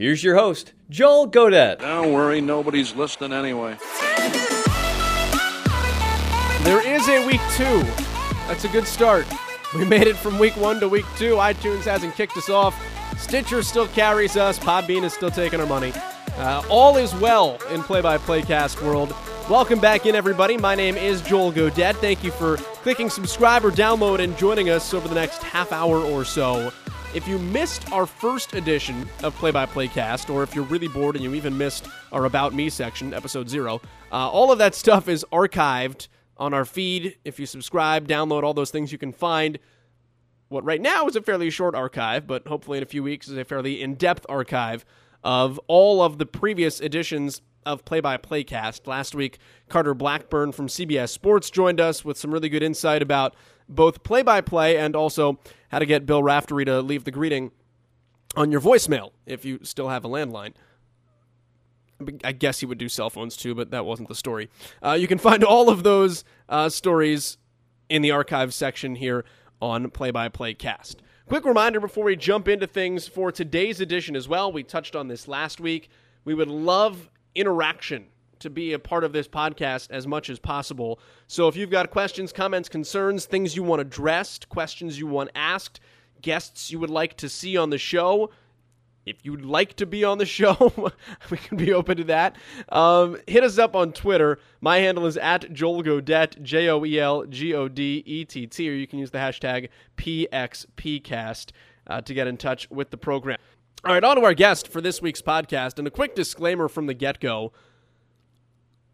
here's your host, Joel Godett. Don't worry, nobody's listening anyway. There is a week two. That's a good start. We made it from week one to week two. iTunes hasn't kicked us off. Stitcher still carries us. Podbean is still taking our money. Uh, all is well in play by playcast world. Welcome back in, everybody. My name is Joel Godett. Thank you for clicking subscribe or download and joining us over the next half hour or so. If you missed our first edition of Play by Play Cast, or if you're really bored and you even missed our About Me section, episode zero, uh, all of that stuff is archived on our feed. If you subscribe, download all those things, you can find what right now is a fairly short archive, but hopefully in a few weeks is a fairly in depth archive of all of the previous editions of Play by Play Cast. Last week, Carter Blackburn from CBS Sports joined us with some really good insight about both play by play and also how to get Bill Raftery to leave the greeting on your voicemail if you still have a landline. I guess he would do cell phones too, but that wasn't the story. Uh, you can find all of those uh, stories in the archive section here on Play by Play Cast. Quick reminder before we jump into things for today's edition as well. We touched on this last week. We would love interaction to be a part of this podcast as much as possible. So if you've got questions, comments, concerns, things you want addressed, questions you want asked, guests you would like to see on the show, if you'd like to be on the show, we can be open to that. Um, hit us up on Twitter. My handle is at Joel Godett, J O E L G O D E T T, or you can use the hashtag PXPcast uh, to get in touch with the program. All right, on to our guest for this week's podcast. And a quick disclaimer from the get go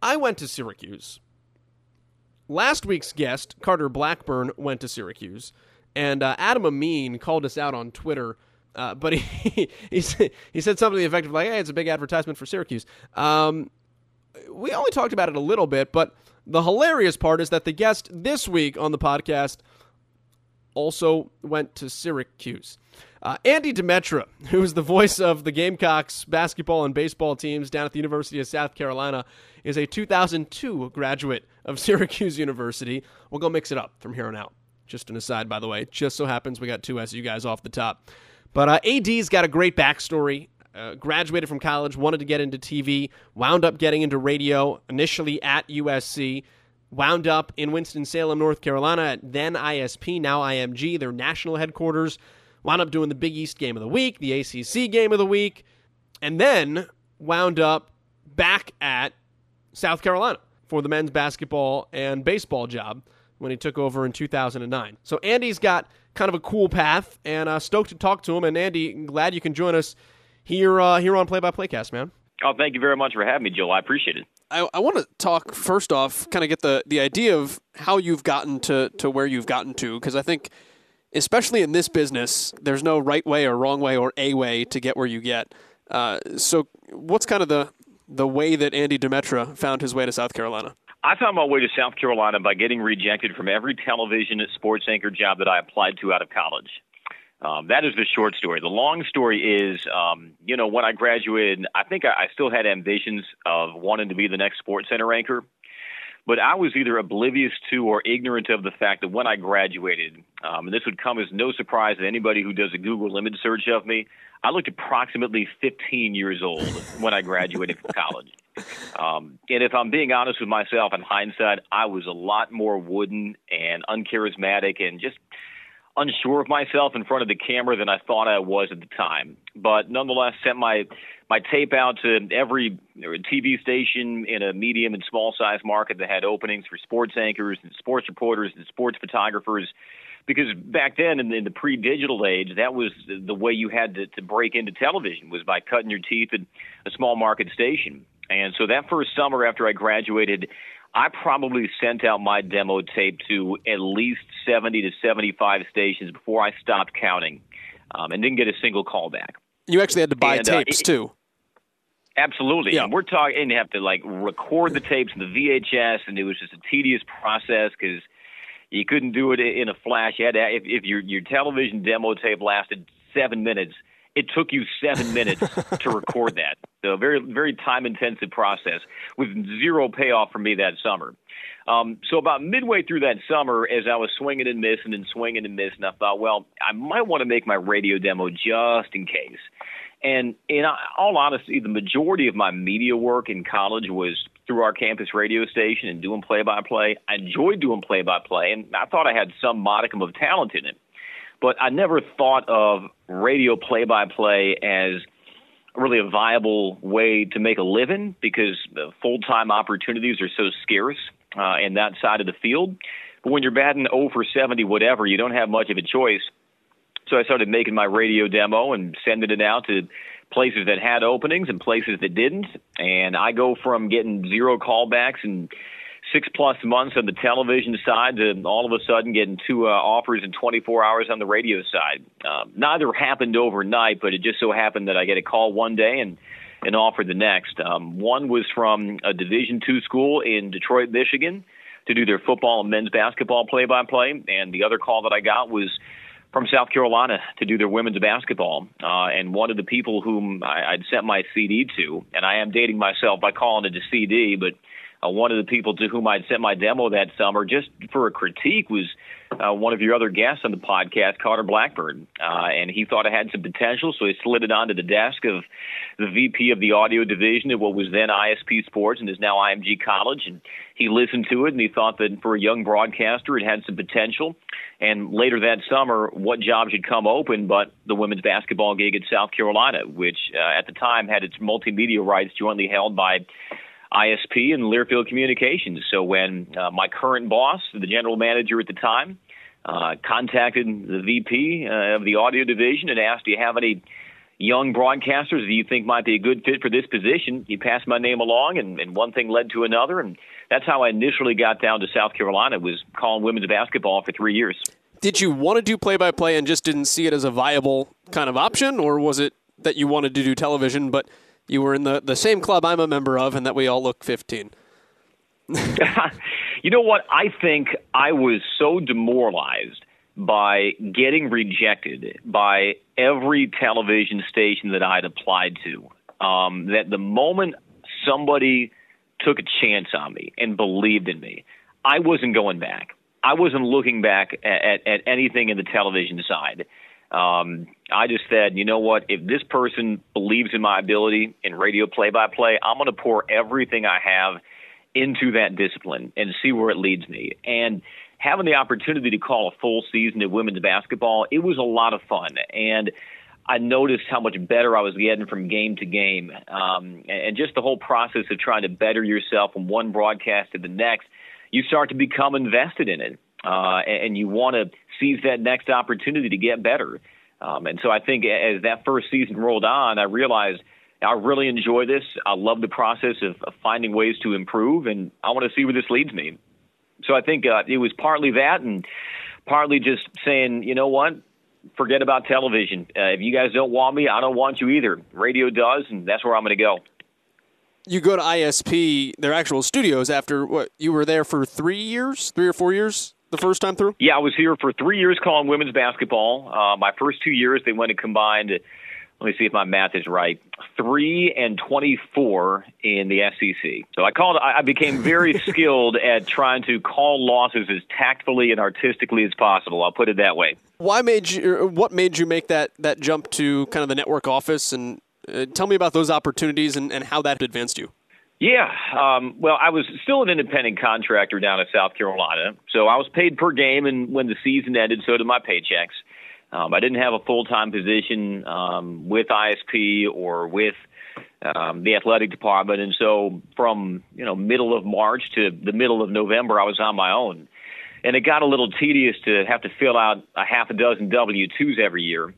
I went to Syracuse. Last week's guest, Carter Blackburn, went to Syracuse. And uh, Adam Amin called us out on Twitter uh, but he he said, he said something to the effect of like, "Hey, it's a big advertisement for Syracuse." Um, we only talked about it a little bit, but the hilarious part is that the guest this week on the podcast also went to Syracuse. Uh, Andy Demetra, who is the voice of the Gamecocks basketball and baseball teams down at the University of South Carolina, is a 2002 graduate of Syracuse University. We'll go mix it up from here on out. Just an aside, by the way. Just so happens we got two SU guys off the top. But uh, AD's got a great backstory. Uh, graduated from college, wanted to get into TV, wound up getting into radio, initially at USC, wound up in Winston-Salem, North Carolina, at then ISP, now IMG, their national headquarters, wound up doing the Big East game of the week, the ACC game of the week, and then wound up back at South Carolina for the men's basketball and baseball job when he took over in 2009. So Andy's got kind of a cool path, and uh, stoked to talk to him. And Andy, glad you can join us here uh, here on Play by Playcast, man. Oh, thank you very much for having me, Joel. I appreciate it. I, I want to talk first off, kind of get the, the idea of how you've gotten to, to where you've gotten to, because I think, especially in this business, there's no right way or wrong way or a way to get where you get. Uh, so, what's kind of the the way that Andy Demetra found his way to South Carolina? I found my way to South Carolina by getting rejected from every television sports anchor job that I applied to out of college. Um, that is the short story. The long story is, um, you know, when I graduated, I think I, I still had ambitions of wanting to be the next Sports Center anchor, but I was either oblivious to or ignorant of the fact that when I graduated, um, and this would come as no surprise to anybody who does a Google image search of me, I looked approximately 15 years old when I graduated from college. Um, and if I'm being honest with myself in hindsight, I was a lot more wooden and uncharismatic and just unsure of myself in front of the camera than I thought I was at the time. But nonetheless, sent my my tape out to every TV station in a medium and small size market that had openings for sports anchors and sports reporters and sports photographers. Because back then, in the, the pre-digital age, that was the way you had to, to break into television was by cutting your teeth at a small market station. And so that first summer after I graduated, I probably sent out my demo tape to at least 70 to 75 stations before I stopped counting um, and didn't get a single call back. You actually had to buy And, uh, tapes it- too. Absolutely. Yeah. And we're talking, and you have to like record the tapes in the VHS, and it was just a tedious process because you couldn't do it in a flash. You had to, if, if your your television demo tape lasted seven minutes, it took you seven minutes to record that. So a very very time intensive process with zero payoff for me that summer. Um, so about midway through that summer, as I was swinging and missing and swinging and missing, I thought, well, I might want to make my radio demo just in case. And in all honesty, the majority of my media work in college was through our campus radio station and doing play by play. I enjoyed doing play by play, and I thought I had some modicum of talent in it. But I never thought of radio play by play as really a viable way to make a living because full time opportunities are so scarce uh, in that side of the field. But when you're batting 0 for 70, whatever, you don't have much of a choice. So I started making my radio demo and sending it out to places that had openings and places that didn't. And I go from getting zero callbacks and six plus months on the television side to all of a sudden getting two uh, offers in 24 hours on the radio side. Um, neither happened overnight, but it just so happened that I get a call one day and an offer the next. Um, one was from a Division two school in Detroit, Michigan, to do their football and men's basketball play-by-play, and the other call that I got was from South Carolina to do their women's basketball. Uh, and one of the people whom I, I'd sent my CD to, and I am dating myself by calling it a CD, but uh, one of the people to whom I'd sent my demo that summer just for a critique was uh, one of your other guests on the podcast, Carter Blackburn. Uh, and he thought I had some potential, so he slid it onto the desk of the VP of the audio division at what was then ISP Sports and is now IMG College. And he listened to it and he thought that for a young broadcaster, it had some potential. And later that summer, what job should come open but the women's basketball gig at South Carolina, which uh, at the time had its multimedia rights jointly held by ISP and Learfield Communications. So when uh, my current boss, the general manager at the time, uh, contacted the VP uh, of the audio division and asked, "Do you have any young broadcasters that you think might be a good fit for this position?" He passed my name along, and, and one thing led to another, and that's how I initially got down to South Carolina. Was calling women's basketball for three years. Did you want to do play-by-play and just didn't see it as a viable kind of option, or was it that you wanted to do television but you were in the, the same club I'm a member of, and that we all look 15. you know what? I think I was so demoralized by getting rejected by every television station that I'd applied to um, that the moment somebody took a chance on me and believed in me, I wasn't going back. I wasn't looking back at, at, at anything in the television side. Um, I just said, you know what? If this person believes in my ability in radio play by play, I'm going to pour everything I have into that discipline and see where it leads me. And having the opportunity to call a full season of women's basketball, it was a lot of fun. And I noticed how much better I was getting from game to game. Um, and just the whole process of trying to better yourself from one broadcast to the next, you start to become invested in it. Uh, and you want to seize that next opportunity to get better. Um, and so I think as that first season rolled on, I realized I really enjoy this. I love the process of, of finding ways to improve, and I want to see where this leads me. So I think uh, it was partly that, and partly just saying, you know what, forget about television. Uh, if you guys don't want me, I don't want you either. Radio does, and that's where I'm going to go. You go to ISP, their actual studios, after what you were there for three years, three or four years the first time through? Yeah, I was here for three years calling women's basketball. Uh, my first two years, they went and combined. Let me see if my math is right. Three and twenty-four in the SEC. So I called. I became very skilled at trying to call losses as tactfully and artistically as possible. I'll put it that way. Why made you? What made you make that that jump to kind of the network office? And uh, tell me about those opportunities and, and how that advanced you. Yeah, um, well, I was still an independent contractor down in South Carolina, so I was paid per game, and when the season ended, so did my paychecks. Um, I didn't have a full time position um, with ISP or with um, the athletic department, and so from you know middle of March to the middle of November, I was on my own, and it got a little tedious to have to fill out a half a dozen W twos every year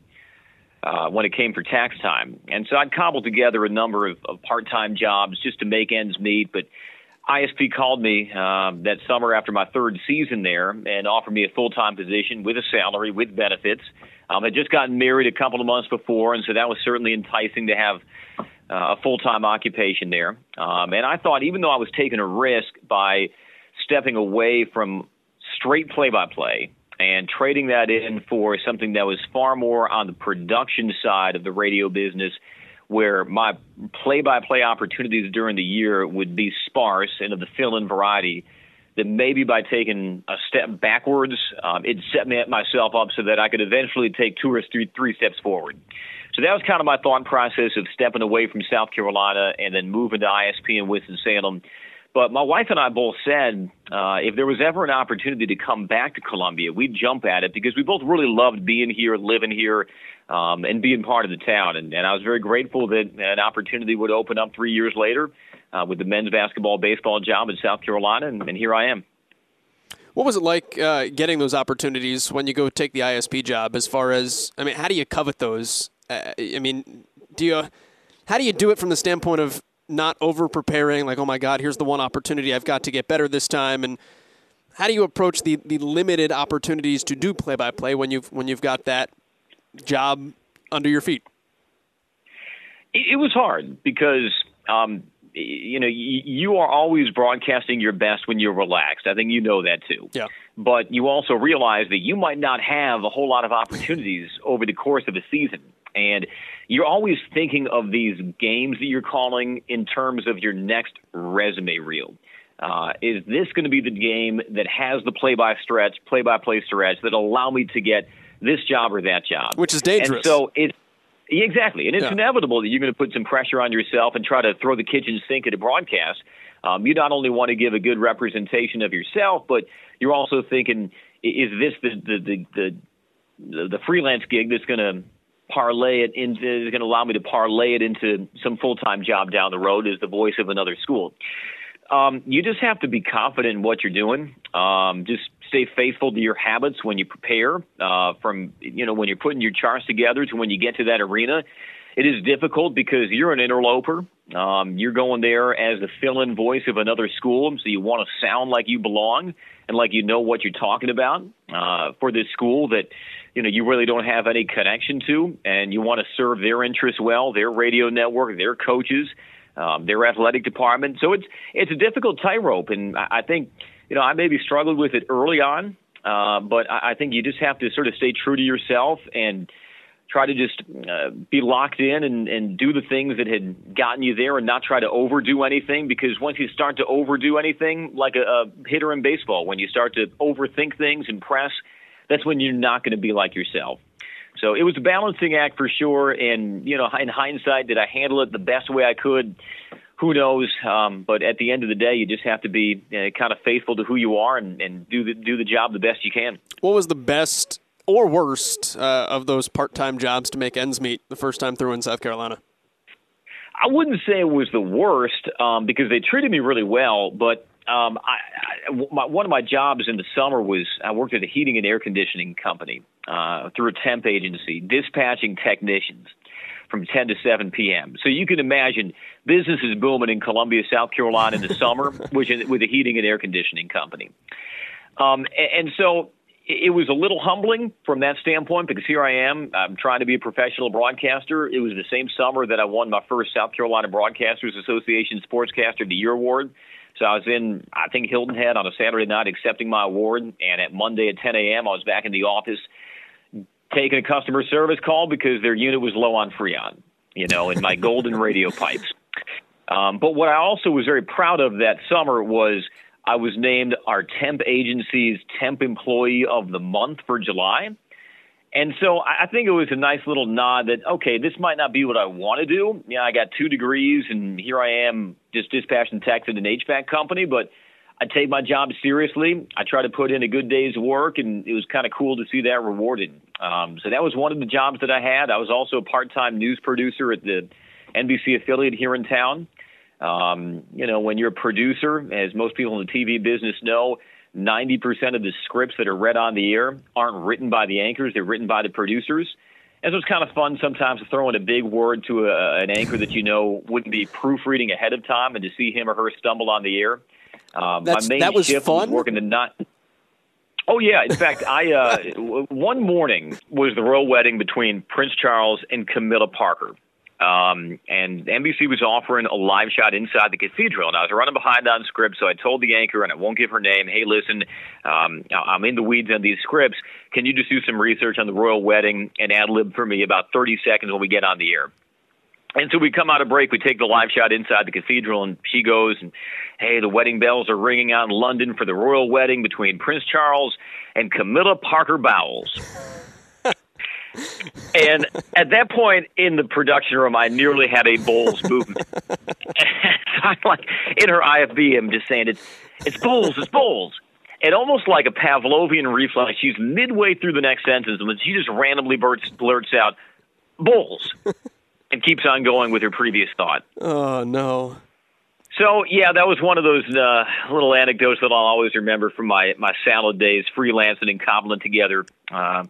uh, when it came for tax time. And so I'd cobbled together a number of, of part time jobs just to make ends meet. But ISP called me uh, that summer after my third season there and offered me a full time position with a salary, with benefits. Um, I'd just gotten married a couple of months before, and so that was certainly enticing to have uh, a full time occupation there. Um, and I thought, even though I was taking a risk by stepping away from straight play by play and trading that in for something that was far more on the production side of the radio business, where my play by play opportunities during the year would be sparse and of the fill in variety. That maybe by taking a step backwards, um, it set me myself up so that I could eventually take two or three, three steps forward. So that was kind of my thought process of stepping away from South Carolina and then moving to ISP in Winston-Salem. But my wife and I both said uh, if there was ever an opportunity to come back to Columbia, we'd jump at it because we both really loved being here, living here, um, and being part of the town. And, and I was very grateful that an opportunity would open up three years later uh, with the men's basketball, baseball job in South Carolina, and, and here I am. What was it like uh, getting those opportunities when you go take the ISP job? As far as I mean, how do you covet those? Uh, I mean, do you? How do you do it from the standpoint of not over preparing? Like, oh my God, here's the one opportunity I've got to get better this time, and how do you approach the, the limited opportunities to do play by play when you've when you've got that job under your feet? It, it was hard because um, you know, you are always broadcasting your best when you're relaxed. I think you know that too. Yeah. But you also realize that you might not have a whole lot of opportunities over the course of a season. And you're always thinking of these games that you're calling in terms of your next resume reel. Uh, is this going to be the game that has the play-by stretch, play-by-play stretch that allow me to get this job or that job? Which is dangerous. And so it's Exactly. And it's yeah. inevitable that you're going to put some pressure on yourself and try to throw the kitchen sink at a broadcast. Um, you not only want to give a good representation of yourself, but you're also thinking, is this the the the the, the, the freelance gig that's going to parlay it into is going to allow me to parlay it into some full time job down the road as the voice of another school? Um, you just have to be confident in what you're doing. Um, just stay faithful to your habits when you prepare. Uh, from you know when you're putting your charts together to when you get to that arena, it is difficult because you're an interloper. Um, you're going there as the fill-in voice of another school, so you want to sound like you belong and like you know what you're talking about uh, for this school that you know you really don't have any connection to, and you want to serve their interests well, their radio network, their coaches um, their athletic department. So it's it's a difficult tightrope, and I think you know I maybe struggled with it early on, uh, but I, I think you just have to sort of stay true to yourself and try to just uh, be locked in and, and do the things that had gotten you there and not try to overdo anything because once you start to overdo anything like a, a hitter in baseball when you start to overthink things and press that's when you're not going to be like yourself so it was a balancing act for sure. And, you know, in hindsight, did I handle it the best way I could? Who knows? Um, but at the end of the day, you just have to be uh, kind of faithful to who you are and, and do the do the job the best you can. What was the best or worst uh, of those part time jobs to make ends meet the first time through in South Carolina? I wouldn't say it was the worst um, because they treated me really well, but um, I, I, my, one of my jobs in the summer was I worked at a heating and air conditioning company uh, through a temp agency, dispatching technicians from 10 to 7 p.m. So you can imagine business is booming in Columbia, South Carolina in the summer, which is with a heating and air conditioning company. Um, and, and so it was a little humbling from that standpoint because here I am. I'm trying to be a professional broadcaster. It was the same summer that I won my first South Carolina Broadcasters Association Sportscaster of the Year award. So I was in, I think, Hilton Head on a Saturday night accepting my award. And at Monday at 10 a.m., I was back in the office taking a customer service call because their unit was low on Freon, you know, in my golden radio pipes. Um, but what I also was very proud of that summer was I was named our temp agency's temp employee of the month for July. And so I think it was a nice little nod that, okay, this might not be what I want to do. Yeah, I got two degrees and here I am just dispatching techs at an HVAC company, but I take my job seriously. I try to put in a good day's work, and it was kind of cool to see that rewarded. Um, so that was one of the jobs that I had. I was also a part-time news producer at the NBC affiliate here in town. Um, you know, when you're a producer, as most people in the TV business know, 90% of the scripts that are read on the air aren't written by the anchors; they're written by the producers. And so it's kind of fun sometimes to throw in a big word to a, an anchor that you know wouldn't be proofreading ahead of time, and to see him or her stumble on the air. Um, my main that was shift fun. was working the night. Oh yeah! In fact, I uh, one morning was the royal wedding between Prince Charles and Camilla Parker, Um, and NBC was offering a live shot inside the cathedral, and I was running behind on script, so I told the anchor, and I won't give her name, hey, listen, um, I'm in the weeds on these scripts. Can you just do some research on the royal wedding and ad lib for me about 30 seconds when we get on the air? And so we come out of break, we take the live shot inside the cathedral, and she goes, and hey, the wedding bells are ringing out in London for the royal wedding between Prince Charles and Camilla Parker Bowles. And at that point in the production room, I nearly had a Bowles movement. so I'm like in her IFB, I'm just saying it's it's Bowles, it's Bowles. And almost like a Pavlovian reflex, she's midway through the next sentence, and she just randomly blurts, blurts out, "Bowles," and keeps on going with her previous thought. Oh no. So yeah, that was one of those uh, little anecdotes that I'll always remember from my my salad days, freelancing and cobbling together uh,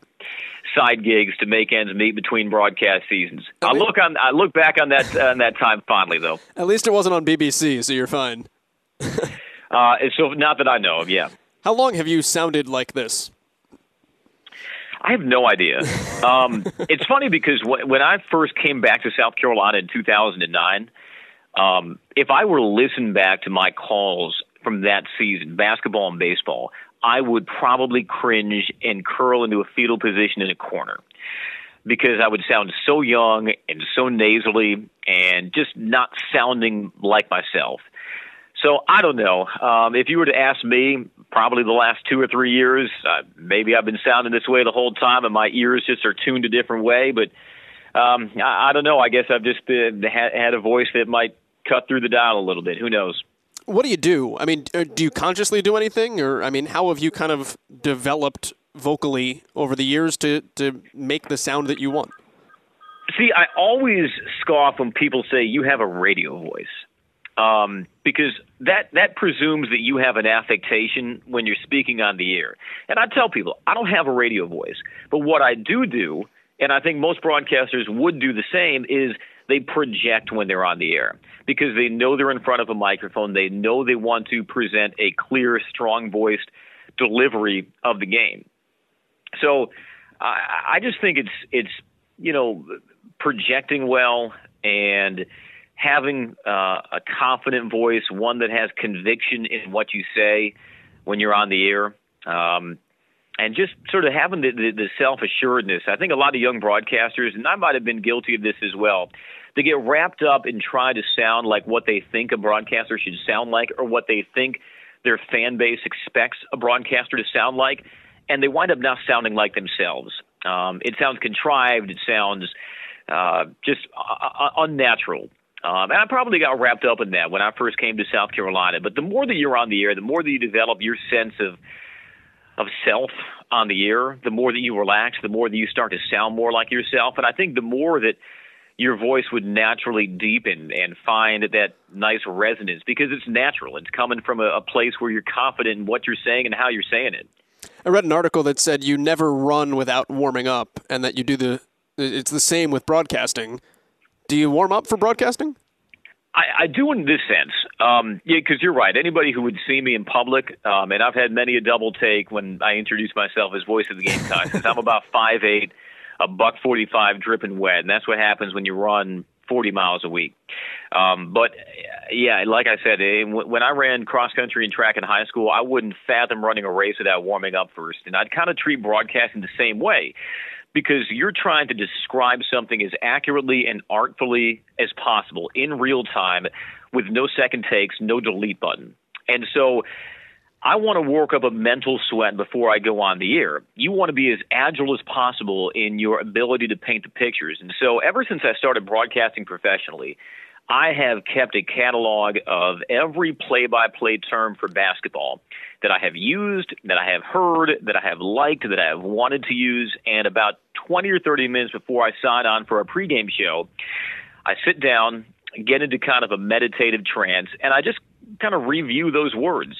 side gigs to make ends meet between broadcast seasons. I look on I look back on that on that time fondly, though. At least it wasn't on BBC, so you're fine. uh, so not that I know of. Yeah. How long have you sounded like this? I have no idea. Um, it's funny because when I first came back to South Carolina in 2009, um, if I were to listen back to my calls from that season, basketball and baseball, I would probably cringe and curl into a fetal position in a corner because I would sound so young and so nasally and just not sounding like myself. So I don't know. Um, if you were to ask me, probably the last two or three years, uh, maybe I've been sounding this way the whole time, and my ears just are tuned a different way. But um, I, I don't know. I guess I've just uh, had, had a voice that might cut through the dial a little bit. Who knows? What do you do? I mean, uh, do you consciously do anything, or I mean, how have you kind of developed vocally over the years to to make the sound that you want? See, I always scoff when people say you have a radio voice. Um, because that that presumes that you have an affectation when you're speaking on the air. And I tell people, I don't have a radio voice, but what I do do, and I think most broadcasters would do the same, is they project when they're on the air because they know they're in front of a microphone. They know they want to present a clear, strong voiced delivery of the game. So I, I just think it's it's you know projecting well and having uh, a confident voice, one that has conviction in what you say when you're on the air, um, and just sort of having the, the, the self assuredness. I think a lot of young broadcasters, and I might have been guilty of this as well, they get wrapped up in trying to sound like what they think a broadcaster should sound like or what they think their fan base expects a broadcaster to sound like, and they wind up not sounding like themselves. Um, it sounds contrived. It sounds uh, just uh, uh unnatural. Um, and I probably got wrapped up in that when I first came to South Carolina. But the more that you're on the air, the more that you develop your sense of of self on the air, the more that you relax, the more that you start to sound more like yourself. And I think the more that your voice would naturally deepen and find that nice resonance because it's natural. It's coming from a, a place where you're confident in what you're saying and how you're saying it. I read an article that said you never run without warming up, and that you do the. It's the same with broadcasting. Do you warm up for broadcasting? I, I do in this sense. Um, yeah, because you're right. Anybody who would see me in public, um, and I've had many a double take when I introduce myself as voice of the Gamecocks, I'm about five eight, a buck forty five, dripping wet, and that's what happens when you run 40 miles a week. Um, but yeah, like I said, eh, when I ran cross country and track in high school, I wouldn't fathom running a race without warming up first. And I'd kind of treat broadcasting the same way because you're trying to describe something as accurately and artfully as possible in real time with no second takes, no delete button. And so I want to work up a mental sweat before I go on the air. You want to be as agile as possible in your ability to paint the pictures. And so ever since I started broadcasting professionally, I have kept a catalog of every play by play term for basketball that I have used, that I have heard, that I have liked, that I have wanted to use. And about 20 or 30 minutes before I sign on for a pregame show, I sit down, get into kind of a meditative trance, and I just kind of review those words.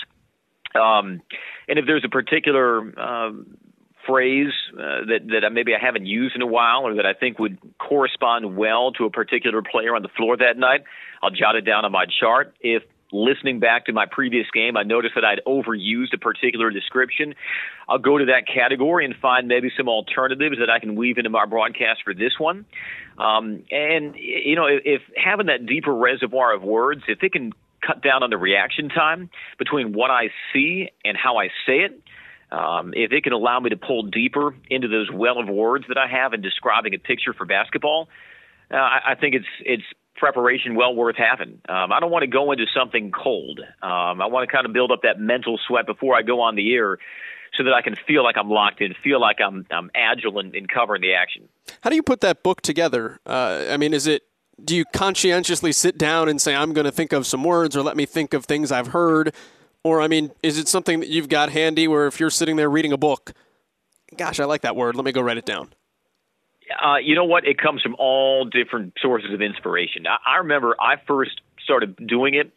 Um, and if there's a particular um, phrase uh, that that maybe I haven't used in a while, or that I think would correspond well to a particular player on the floor that night, I'll jot it down on my chart. If listening back to my previous game, I noticed that I'd overused a particular description. I'll go to that category and find maybe some alternatives that I can weave into my broadcast for this one. Um, and, you know, if, if having that deeper reservoir of words, if it can cut down on the reaction time between what I see and how I say it, um, if it can allow me to pull deeper into those well of words that I have in describing a picture for basketball, uh, I, I think it's it's preparation well worth having. Um, I don't want to go into something cold. Um, I want to kind of build up that mental sweat before I go on the air so that I can feel like I'm locked in, feel like I'm, I'm agile in, in covering the action. How do you put that book together? Uh, I mean, is it do you conscientiously sit down and say I'm going to think of some words or let me think of things I've heard? Or I mean, is it something that you've got handy where if you're sitting there reading a book, gosh, I like that word, let me go write it down. Uh, you know what? It comes from all different sources of inspiration. I, I remember I first started doing it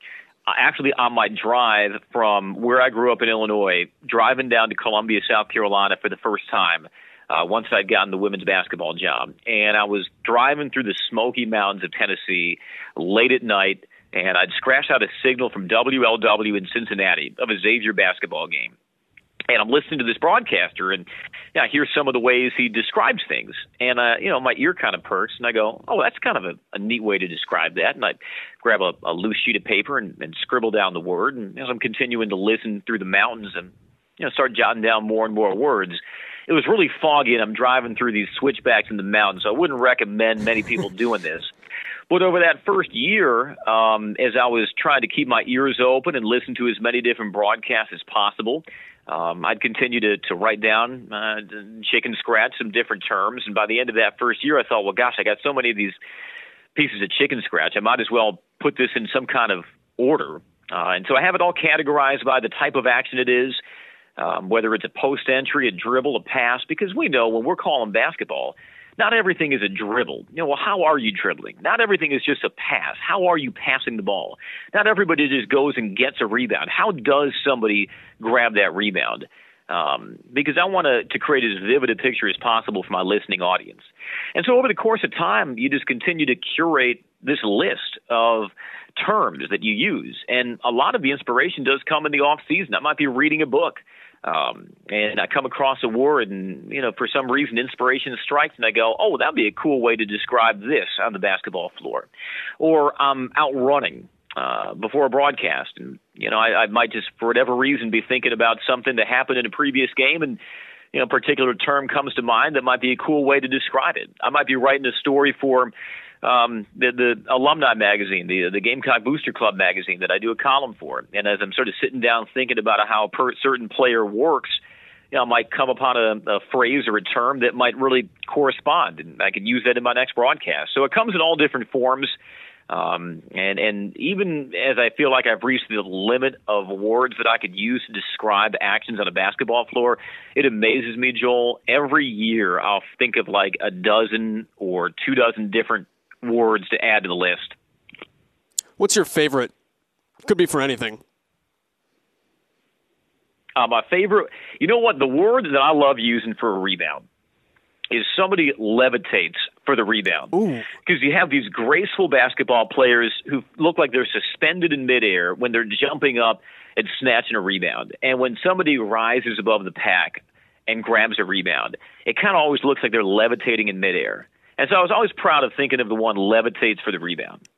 uh, actually on my drive from where I grew up in Illinois, driving down to Columbia, South Carolina for the first time. Uh, once I'd gotten the women's basketball job, and I was driving through the Smoky Mountains of Tennessee late at night, and I'd scratched out a signal from WLW in Cincinnati of a Xavier basketball game and I'm listening to this broadcaster, and I hear some of the ways he describes things, and uh, you know, my ear kind of perks, and I go, "Oh, that's kind of a, a neat way to describe that." And I grab a, a loose sheet of paper and, and scribble down the word, and as I'm continuing to listen through the mountains, and you know, start jotting down more and more words. It was really foggy, and I'm driving through these switchbacks in the mountains, so I wouldn't recommend many people doing this. But over that first year, um, as I was trying to keep my ears open and listen to as many different broadcasts as possible, um, I'd continue to, to write down, uh, chicken scratch some different terms. And by the end of that first year, I thought, well, gosh, I got so many of these pieces of chicken scratch. I might as well put this in some kind of order. Uh, and so I have it all categorized by the type of action it is, um, whether it's a post entry, a dribble, a pass, because we know when we're calling basketball, not everything is a dribble. You know, well, how are you dribbling? Not everything is just a pass. How are you passing the ball? Not everybody just goes and gets a rebound. How does somebody grab that rebound? Um, because I want to, to create as vivid a picture as possible for my listening audience. And so over the course of time, you just continue to curate this list of terms that you use. And a lot of the inspiration does come in the off season. I might be reading a book um, and I come across a word, and you know, for some reason, inspiration strikes, and I go, "Oh, that'd be a cool way to describe this on the basketball floor," or I'm out running uh, before a broadcast, and you know, I, I might just, for whatever reason, be thinking about something that happened in a previous game, and you know, a particular term comes to mind that might be a cool way to describe it. I might be writing a story for um, the, the alumni magazine, the the Gamecock Booster Club magazine that I do a column for. And as I'm sort of sitting down thinking about how a per, certain player works, you know, I might come upon a, a phrase or a term that might really correspond, and I could use that in my next broadcast. So it comes in all different forms. Um, and and even as I feel like I've reached the limit of words that I could use to describe actions on a basketball floor, it amazes me, Joel. Every year I'll think of like a dozen or two dozen different words to add to the list. What's your favorite? Could be for anything. Uh, my favorite, you know what? The word that I love using for a rebound is somebody levitates for the rebound. Because you have these graceful basketball players who look like they're suspended in midair when they're jumping up and snatching a rebound. And when somebody rises above the pack and grabs a rebound, it kind of always looks like they're levitating in midair. And so I was always proud of thinking of the one levitates for the rebound.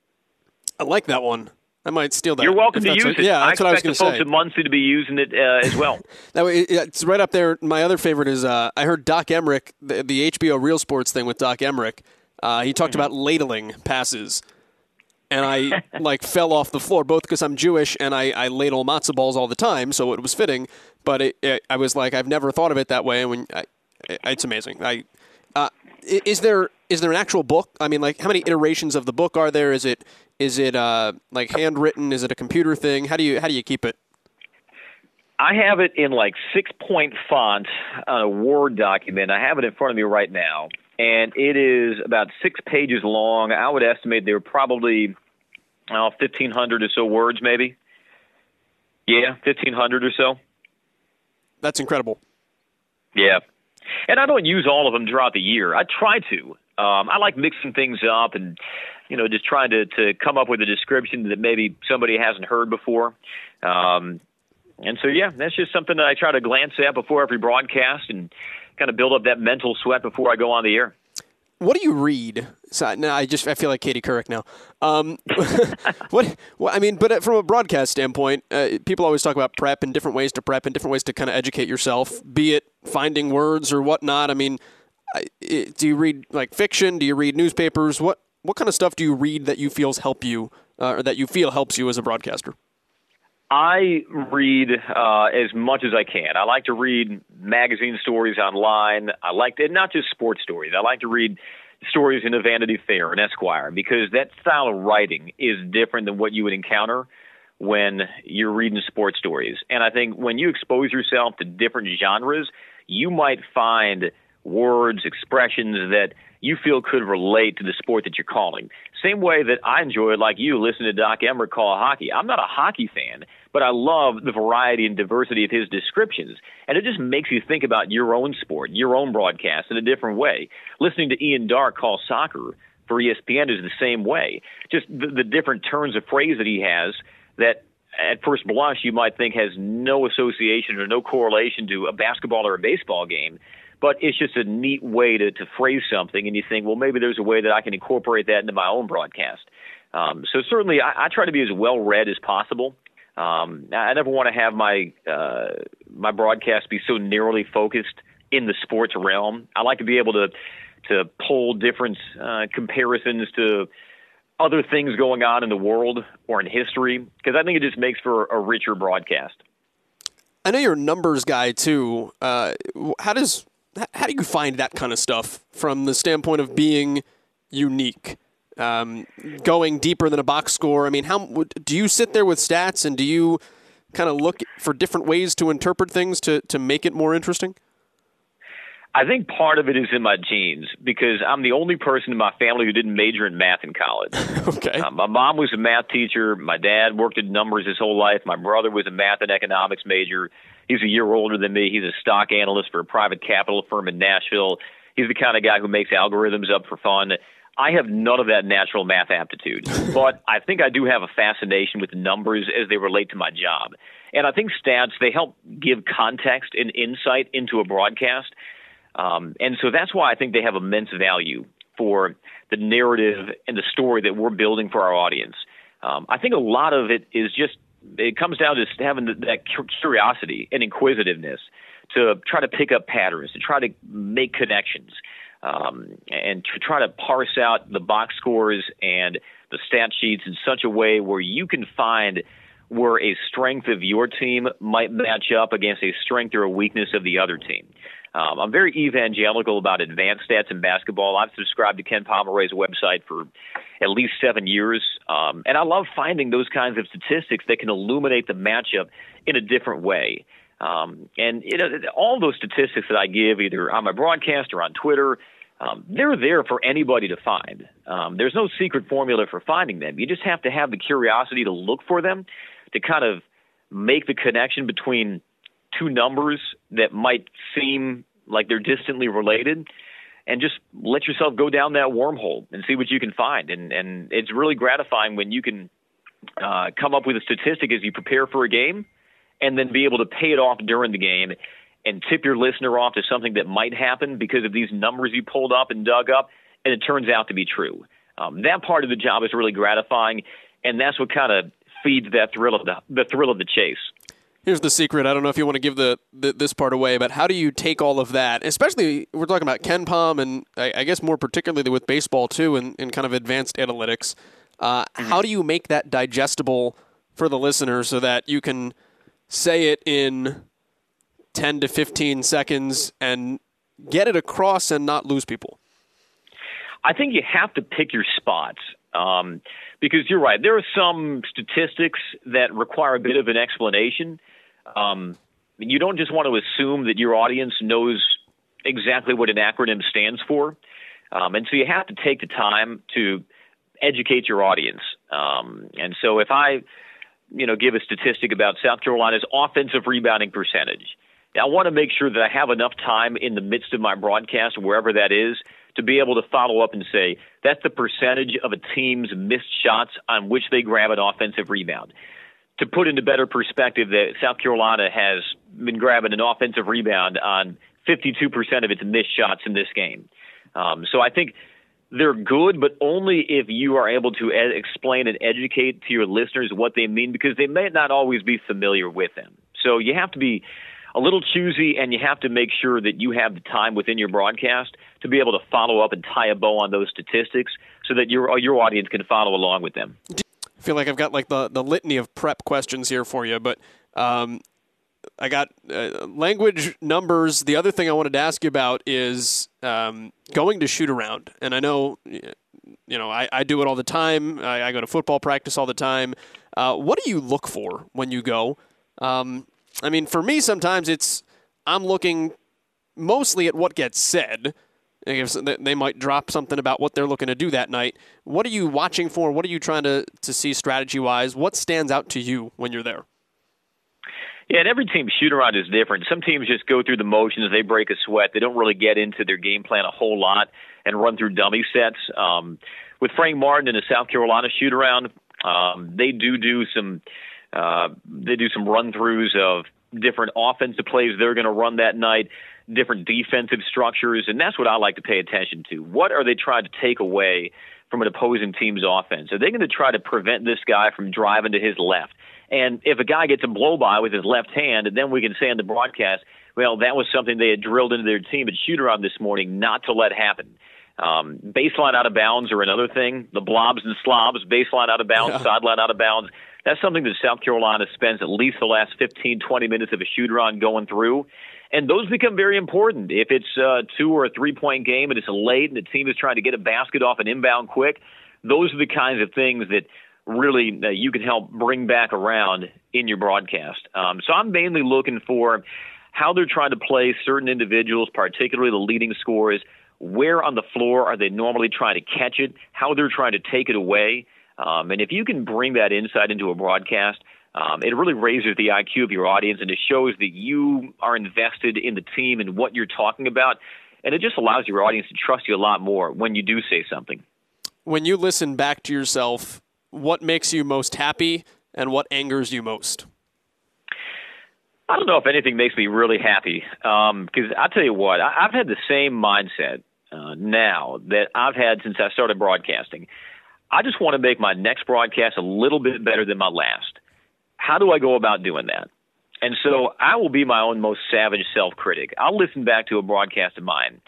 I like that one. I might steal that. You're welcome to use what, it. Yeah, that's I what I was expect going the to folks say. at Muncie to be using it uh, as well. That it's right up there. My other favorite is uh, I heard Doc Emrick, the, the, HBO Real Sports thing with Doc Emrick. Uh, he talked about ladling passes, and I like fell off the floor both because I'm Jewish and I, I ladle matzo balls all the time, so it was fitting. But it, it, I was like, I've never thought of it that way. And when I, it's amazing. I uh, is there is there an actual book? I mean, like how many iterations of the book are there? Is it is it uh, like handwritten? Is it a computer thing? How do you how do you keep it? I have it in like six point font on a Word document. I have it in front of me right now, and it is about six pages long. I would estimate there were probably oh, fifteen hundred or so words, maybe. Yeah, fifteen hundred or so. That's incredible. Yeah, and I don't use all of them throughout the year. I try to. Um, I like mixing things up and you know, just trying to to come up with a description that maybe somebody hasn't heard before. Um, and so, yeah, that's just something that I try to glance at before every broadcast and kind of build up that mental sweat before I go on the air. What do you read? So, now I just I feel like Katie Couric now. Um, what, what, I mean, but uh, from a broadcast standpoint, uh, people always talk about prep and different ways to prep and different ways to kind of educate yourself, be it finding words or whatnot. I mean, do you read like fiction? Do you read newspapers? What what kind of stuff do you read that you feels help you uh, or that you feel helps you as a broadcaster? I read uh, as much as I can. I like to read magazine stories online. I like to, not just sports stories. I like to read stories in the Vanity Fair and Esquire because that style of writing is different than what you would encounter when you're reading sports stories. And I think when you expose yourself to different genres, you might find words, expressions that you feel could relate to the sport that you're calling. Same way that I enjoy, like you, listening to Doc Emrick call hockey. I'm not a hockey fan, but I love the variety and diversity of his descriptions. And it just makes you think about your own sport, your own broadcast in a different way. Listening to Ian Darke call soccer for ESPN is the same way. Just the, the different turns of phrase that he has that at first blush you might think has no association or no correlation to a basketball or a baseball game but it's just a neat way to, to phrase something, and you think, well, maybe there's a way that I can incorporate that into my own broadcast. Um, so certainly, I, I try to be as well read as possible. Um, I never want to have my uh, my broadcast be so narrowly focused in the sports realm. I like to be able to to pull different uh, comparisons to other things going on in the world or in history because I think it just makes for a richer broadcast. I know you're a numbers guy too. Uh, how does how do you find that kind of stuff from the standpoint of being unique? Um, going deeper than a box score. I mean, how do you sit there with stats and do you kind of look for different ways to interpret things to to make it more interesting? I think part of it is in my genes because I'm the only person in my family who didn't major in math in college. okay. Uh, my mom was a math teacher. My dad worked in numbers his whole life. My brother was a math and economics major. He's a year older than me. He's a stock analyst for a private capital firm in Nashville. He's the kind of guy who makes algorithms up for fun. I have none of that natural math aptitude, but I think I do have a fascination with numbers as they relate to my job. And I think stats, they help give context and insight into a broadcast. Um, and so that's why I think they have immense value for the narrative and the story that we're building for our audience. Um, I think a lot of it is just it comes down to having that curiosity and inquisitiveness to try to pick up patterns, to try to make connections, um, and to try to parse out the box scores and the stat sheets in such a way where you can find where a strength of your team might match up against a strength or a weakness of the other team. Um, I'm very evangelical about advanced stats in basketball. I've subscribed to Ken Pomeroy's website for at least seven years, um, and I love finding those kinds of statistics that can illuminate the matchup in a different way. Um, and you know, all those statistics that I give, either on my broadcast or on Twitter, um, they're there for anybody to find. Um, there's no secret formula for finding them. You just have to have the curiosity to look for them, to kind of make the connection between two numbers that might seem like they're distantly related and just let yourself go down that wormhole and see what you can find. And and it's really gratifying when you can uh, come up with a statistic as you prepare for a game and then be able to pay it off during the game and tip your listener off to something that might happen because of these numbers you pulled up and dug up and it turns out to be true. Um, that part of the job is really gratifying and that's what kind of feeds that thrill of the, the thrill of the chase here's the secret. I don't know if you want to give the, the, this part away, but how do you take all of that? Especially we're talking about KenPom, and I, I guess more particularly with baseball too, and, and kind of advanced analytics. Uh, mm-hmm. How do you make that digestible for the listener so that you can say it in ten to fifteen seconds and get it across and not lose people? I think you have to pick your spots. Um, because you're right. There are some statistics that require a bit of an explanation. Um, you don't just want to assume that your audience knows exactly what an acronym stands for. Um, and so you have to take the time to educate your audience. Um, and so if I, you know, give a statistic about South Carolina's offensive rebounding percentage, I want to make sure that I have enough time in the midst of my broadcast, wherever that is, to be able to follow up and say that's the percentage of a team's missed shots on which they grab an offensive rebound. To put into better perspective, that South Carolina has been grabbing an offensive rebound on 52% of its missed shots in this game. Um, so I think they're good, but only if you are able to ed- explain and educate to your listeners what they mean, because they may not always be familiar with them. So you have to be a little choosy, and you have to make sure that you have the time within your broadcast to be able to follow up and tie a bow on those statistics, so that your your audience can follow along with them. Feel like I've got like the the litany of prep questions here for you, but um, I got uh, language numbers. The other thing I wanted to ask you about is um, going to shoot around, and I know you know I, I do it all the time. I, I, go to football practice all the time. Uh, what do you look for when you go? Um, I mean, for me, sometimes it's I'm looking mostly at what gets said. They might drop something about what they're looking to do that night. What are you watching for? What are you trying to, to see strategy wise? What stands out to you when you're there? Yeah, and every team shoot around is different. Some teams just go through the motions, they break a sweat, they don't really get into their game plan a whole lot and run through dummy sets. Um, with Frank Martin in the South Carolina shoot around, um, they do do some uh, they do some run throughs of different offensive plays they're going to run that night, different defensive structures, and that's what I like to pay attention to. What are they trying to take away from an opposing team's offense? Are they going to try to prevent this guy from driving to his left? And if a guy gets a blow by with his left hand, then we can say on the broadcast, well, that was something they had drilled into their team at shoot around this morning not to let happen. Um, baseline out of bounds are another thing. The blobs and slobs, baseline out of bounds, yeah. sideline out of bounds. That's something that South Carolina spends at least the last 15, 20 minutes of a shoot around going through. And those become very important. If it's a two or a three point game and it's late and the team is trying to get a basket off an inbound quick, those are the kinds of things that really uh, you can help bring back around in your broadcast. Um, so I'm mainly looking for how they're trying to play certain individuals, particularly the leading scorers. Where on the floor are they normally trying to catch it? How they're trying to take it away? Um, and if you can bring that insight into a broadcast, um, it really raises the IQ of your audience and it shows that you are invested in the team and what you're talking about. And it just allows your audience to trust you a lot more when you do say something. When you listen back to yourself what makes you most happy and what angers you most? I don't know if anything makes me really happy because um, I'll tell you what, I, have had the same mindset uh, now that I've had since I started broadcasting. I just want to make my next broadcast a little bit better than my last. How do I go about doing that? And so I will be my own most savage self critic. I'll listen back to a broadcast of mine.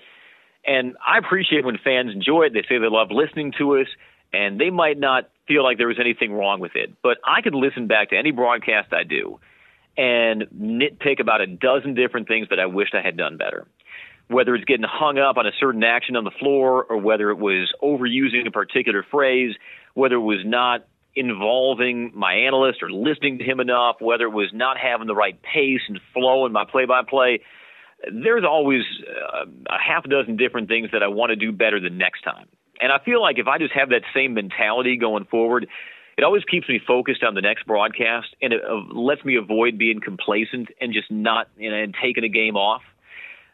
And I appreciate when fans enjoy it. They say they love listening to us and they might not feel like there was anything wrong with it. But I could listen back to any broadcast I do and nitpick about a dozen different things that I wished I had done better. Whether it's getting hung up on a certain action on the floor, or whether it was overusing a particular phrase, whether it was not involving my analyst or listening to him enough, whether it was not having the right pace and flow in my play by play, there's always uh, a half dozen different things that I want to do better the next time. And I feel like if I just have that same mentality going forward, it always keeps me focused on the next broadcast and it uh, lets me avoid being complacent and just not you know, and taking a game off.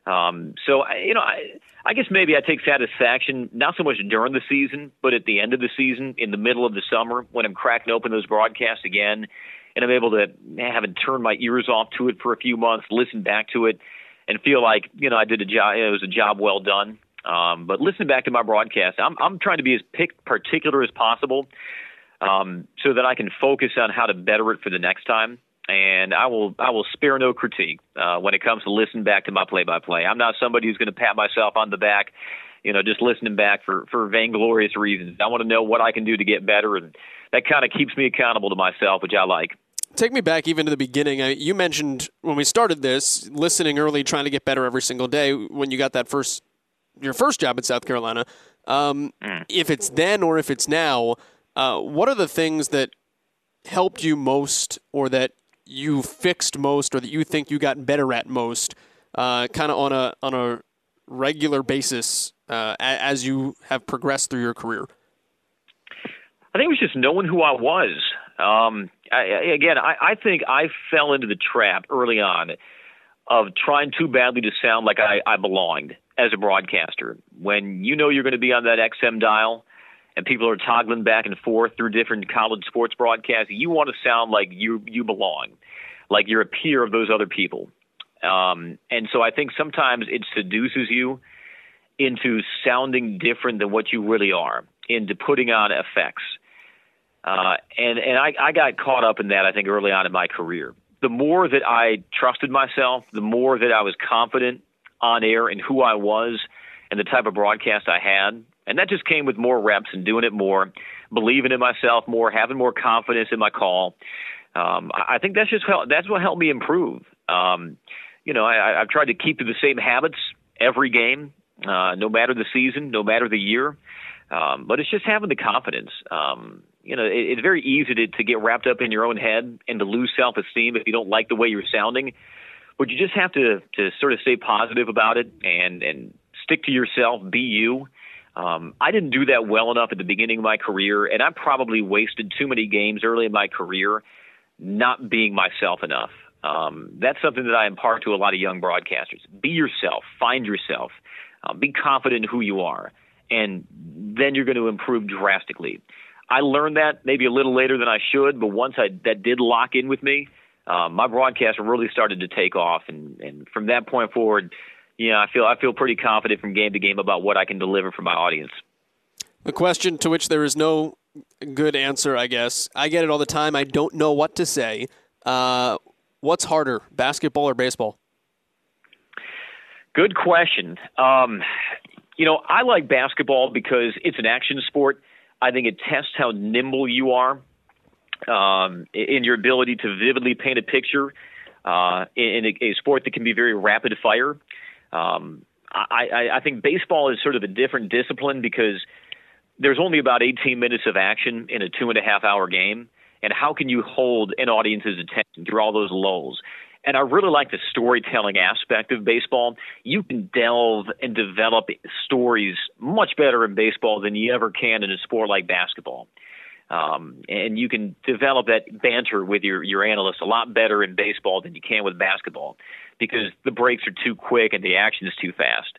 Um, so I, you know, I, I guess maybe I take satisfaction not so much during the season, but at the end of the season, in the middle of the summer, when I'm cracking open those broadcasts again, and I'm able to having turned my ears off to it for a few months, listen back to it, and feel like you know I did a job. It was a job well done. Um, but listen back to my broadcast. I'm, I'm trying to be as pick, particular as possible um, so that I can focus on how to better it for the next time. And I will I will spare no critique uh, when it comes to listen back to my play-by-play. I'm not somebody who's going to pat myself on the back, you know, just listening back for for vainglorious reasons. I want to know what I can do to get better, and that kind of keeps me accountable to myself, which I like. Take me back even to the beginning. I, you mentioned when we started this, listening early, trying to get better every single day. When you got that first your first job in South Carolina. Um, mm. If it's then or if it's now, uh, what are the things that helped you most, or that you fixed most, or that you think you got better at most, uh, kind of on a on a regular basis uh, as you have progressed through your career? I think it was just knowing who I was. Um, I, again, I, I think I fell into the trap early on of trying too badly to sound like I, I belonged as a broadcaster. When you know you're going to be on that XM dial and people are toggling back and forth through different college sports broadcasts, you want to sound like you you belong, like you're a peer of those other people. Um, and so I think sometimes it seduces you into sounding different than what you really are, into putting on effects. Uh, and and I, I got caught up in that I think early on in my career. The more that I trusted myself, the more that I was confident on air in who I was and the type of broadcast I had, and that just came with more reps and doing it more, believing in myself more, having more confidence in my call. Um, I think that's just help, that's what helped me improve. Um, you know, I, I've tried to keep to the same habits every game, uh, no matter the season, no matter the year. Um, but it's just having the confidence. Um, you know, it, it's very easy to, to get wrapped up in your own head and to lose self esteem if you don't like the way you're sounding. But you just have to to sort of stay positive about it and and stick to yourself, be you. Um, I didn't do that well enough at the beginning of my career, and I probably wasted too many games early in my career not being myself enough. Um, that's something that I impart to a lot of young broadcasters. Be yourself, find yourself, uh, be confident in who you are, and then you're going to improve drastically. I learned that maybe a little later than I should, but once I that did lock in with me, uh, my broadcast really started to take off, and, and from that point forward, yeah, I feel I feel pretty confident from game to game about what I can deliver for my audience. The question to which there is no good answer, I guess. I get it all the time. I don't know what to say. Uh, what's harder, basketball or baseball? Good question. Um, you know, I like basketball because it's an action sport. I think it tests how nimble you are um, in your ability to vividly paint a picture uh, in a, a, sport that can be very rapid fire. Um, I, I, I think baseball is sort of a different discipline because there's only about 18 minutes of action in a two and a half hour game. And how can you hold an audience's attention through all those lulls? And I really like the storytelling aspect of baseball. You can delve and develop stories much better in baseball than you ever can in a sport like basketball. Um, and you can develop that banter with your, your analysts a lot better in baseball than you can with basketball because the breaks are too quick and the action is too fast.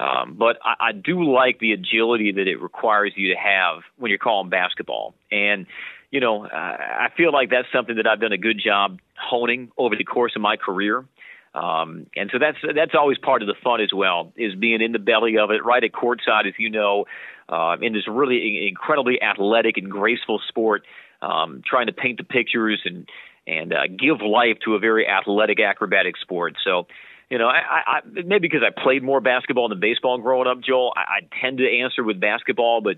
Um, but I, I do like the agility that it requires you to have when you're calling basketball. And you know, I feel like that's something that I've done a good job honing over the course of my career. Um, and so that's that's always part of the fun as well, is being in the belly of it, right at courtside, as you know, uh, in this really incredibly athletic and graceful sport, um, trying to paint the pictures and and uh, give life to a very athletic, acrobatic sport. So, you know, I, I maybe because I played more basketball than baseball growing up, Joel, I, I tend to answer with basketball, but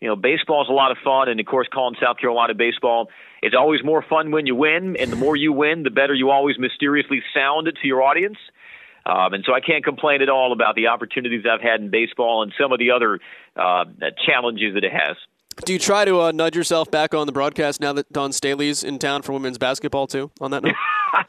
you know, baseball is a lot of fun, and of course, calling South Carolina baseball is always more fun when you win, and the more you win, the better you always mysteriously sound it to your audience. Um, and so I can't complain at all about the opportunities I've had in baseball and some of the other uh, challenges that it has. Do you try to uh, nudge yourself back on the broadcast now that Dawn Staley's in town for women's basketball too? On that note,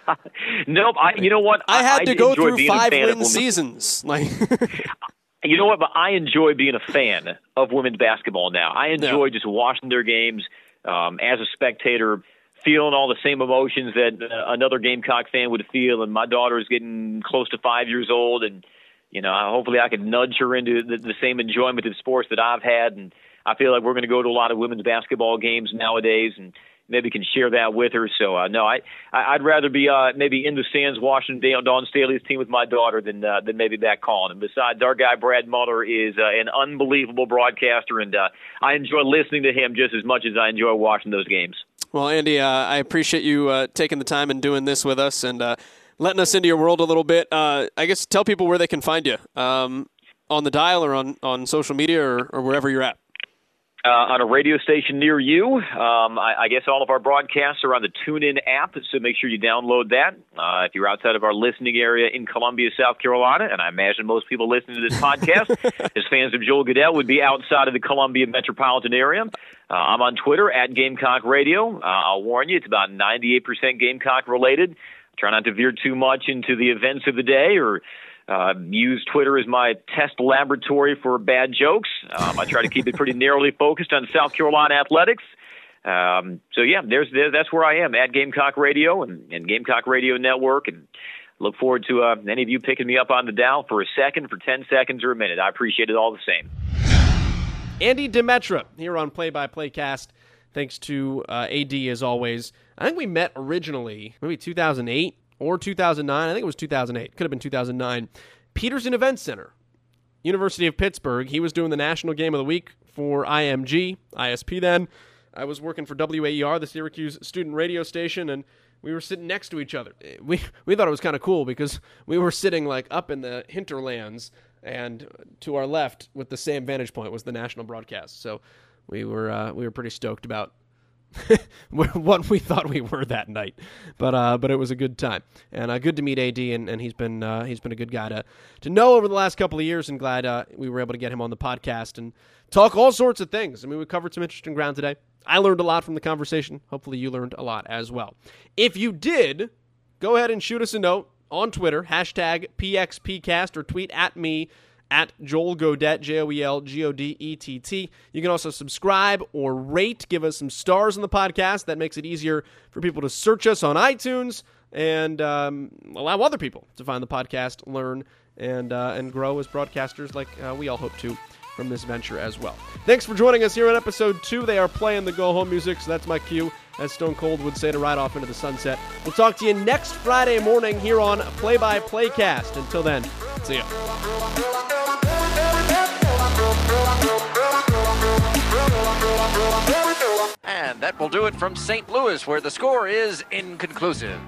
nope. I, you know what? I, I had I to go through five win seasons. Like, you know what? But I enjoy being a fan of women's basketball now. I enjoy yeah. just watching their games um, as a spectator, feeling all the same emotions that uh, another Gamecock fan would feel. And my daughter is getting close to five years old, and you know, hopefully I can nudge her into the, the same enjoyment of sports that I've had. And I feel like we're going to go to a lot of women's basketball games nowadays, and maybe can share that with her. So uh, no, I I'd rather be uh, maybe in the stands watching Dawn Staley's team with my daughter than uh, than maybe back calling. And besides, our guy Brad Muller is uh, an unbelievable broadcaster, and uh, I enjoy listening to him just as much as I enjoy watching those games. Well, Andy, uh, I appreciate you uh, taking the time and doing this with us and uh, letting us into your world a little bit. Uh, I guess tell people where they can find you um, on the dial or on, on social media or, or wherever you're at uh, on a radio station near you. Um, I, I, guess all of our broadcasts are on the TuneIn app, so make sure you download that. Uh, if you're outside of our listening area in Columbia, South Carolina, and I imagine most people listening to this podcast, as fans of Joel Godett, would be outside of the Columbia metropolitan area. Uh, I'm on Twitter at Gamecock Radio. Uh, I'll warn you, it's about 98% Gamecock related. Try not to veer too much into the events of the day or uh, use Twitter as my test laboratory for bad jokes. Um, I try to keep it pretty narrowly focused on South Carolina athletics. Um, so yeah, there's, there, that's where I am at Gamecock Radio and, and Gamecock Radio Network, and look forward to uh, any of you picking me up on the dial for a second, for 10 seconds, or a minute. I appreciate it all the same. Andy Demetra here on Play by Play Cast. Thanks to uh, AD as always. I think we met originally, maybe 2008 or 2009. I think it was 2008. Could have been 2009. Petersen Event Center, University of Pittsburgh. He was doing the National Game of the Week for IMG, ISP then. I was working for WAER, the Syracuse student radio station, and we were sitting next to each other. We we thought it was kind of cool because we were sitting like up in the hinterlands, and to our left, with the same vantage point, was the national broadcast. So we were uh, we were pretty stoked about what we thought we were that night. But uh, but it was a good time, and uh, good to meet AD, and, and he's been uh, he's been a good guy to to know over the last couple of years, and glad uh, we were able to get him on the podcast and talk all sorts of things. I mean, we covered some interesting ground today. I learned a lot from the conversation. Hopefully, you learned a lot as well. If you did, go ahead and shoot us a note on Twitter, hashtag PXPcast, or tweet at me at Joel Godett, J O E L G O D E T T. You can also subscribe or rate, give us some stars on the podcast. That makes it easier for people to search us on iTunes and um, allow other people to find the podcast, learn, and, uh, and grow as broadcasters like uh, we all hope to from this venture as well. Thanks for joining us here on episode two. They are playing the go home music, so that's my cue, as Stone Cold would say, to ride off into the sunset. We'll talk to you next Friday morning here on Play by Play Cast. Until then, see ya. And that will do it from St. Louis, where the score is inconclusive.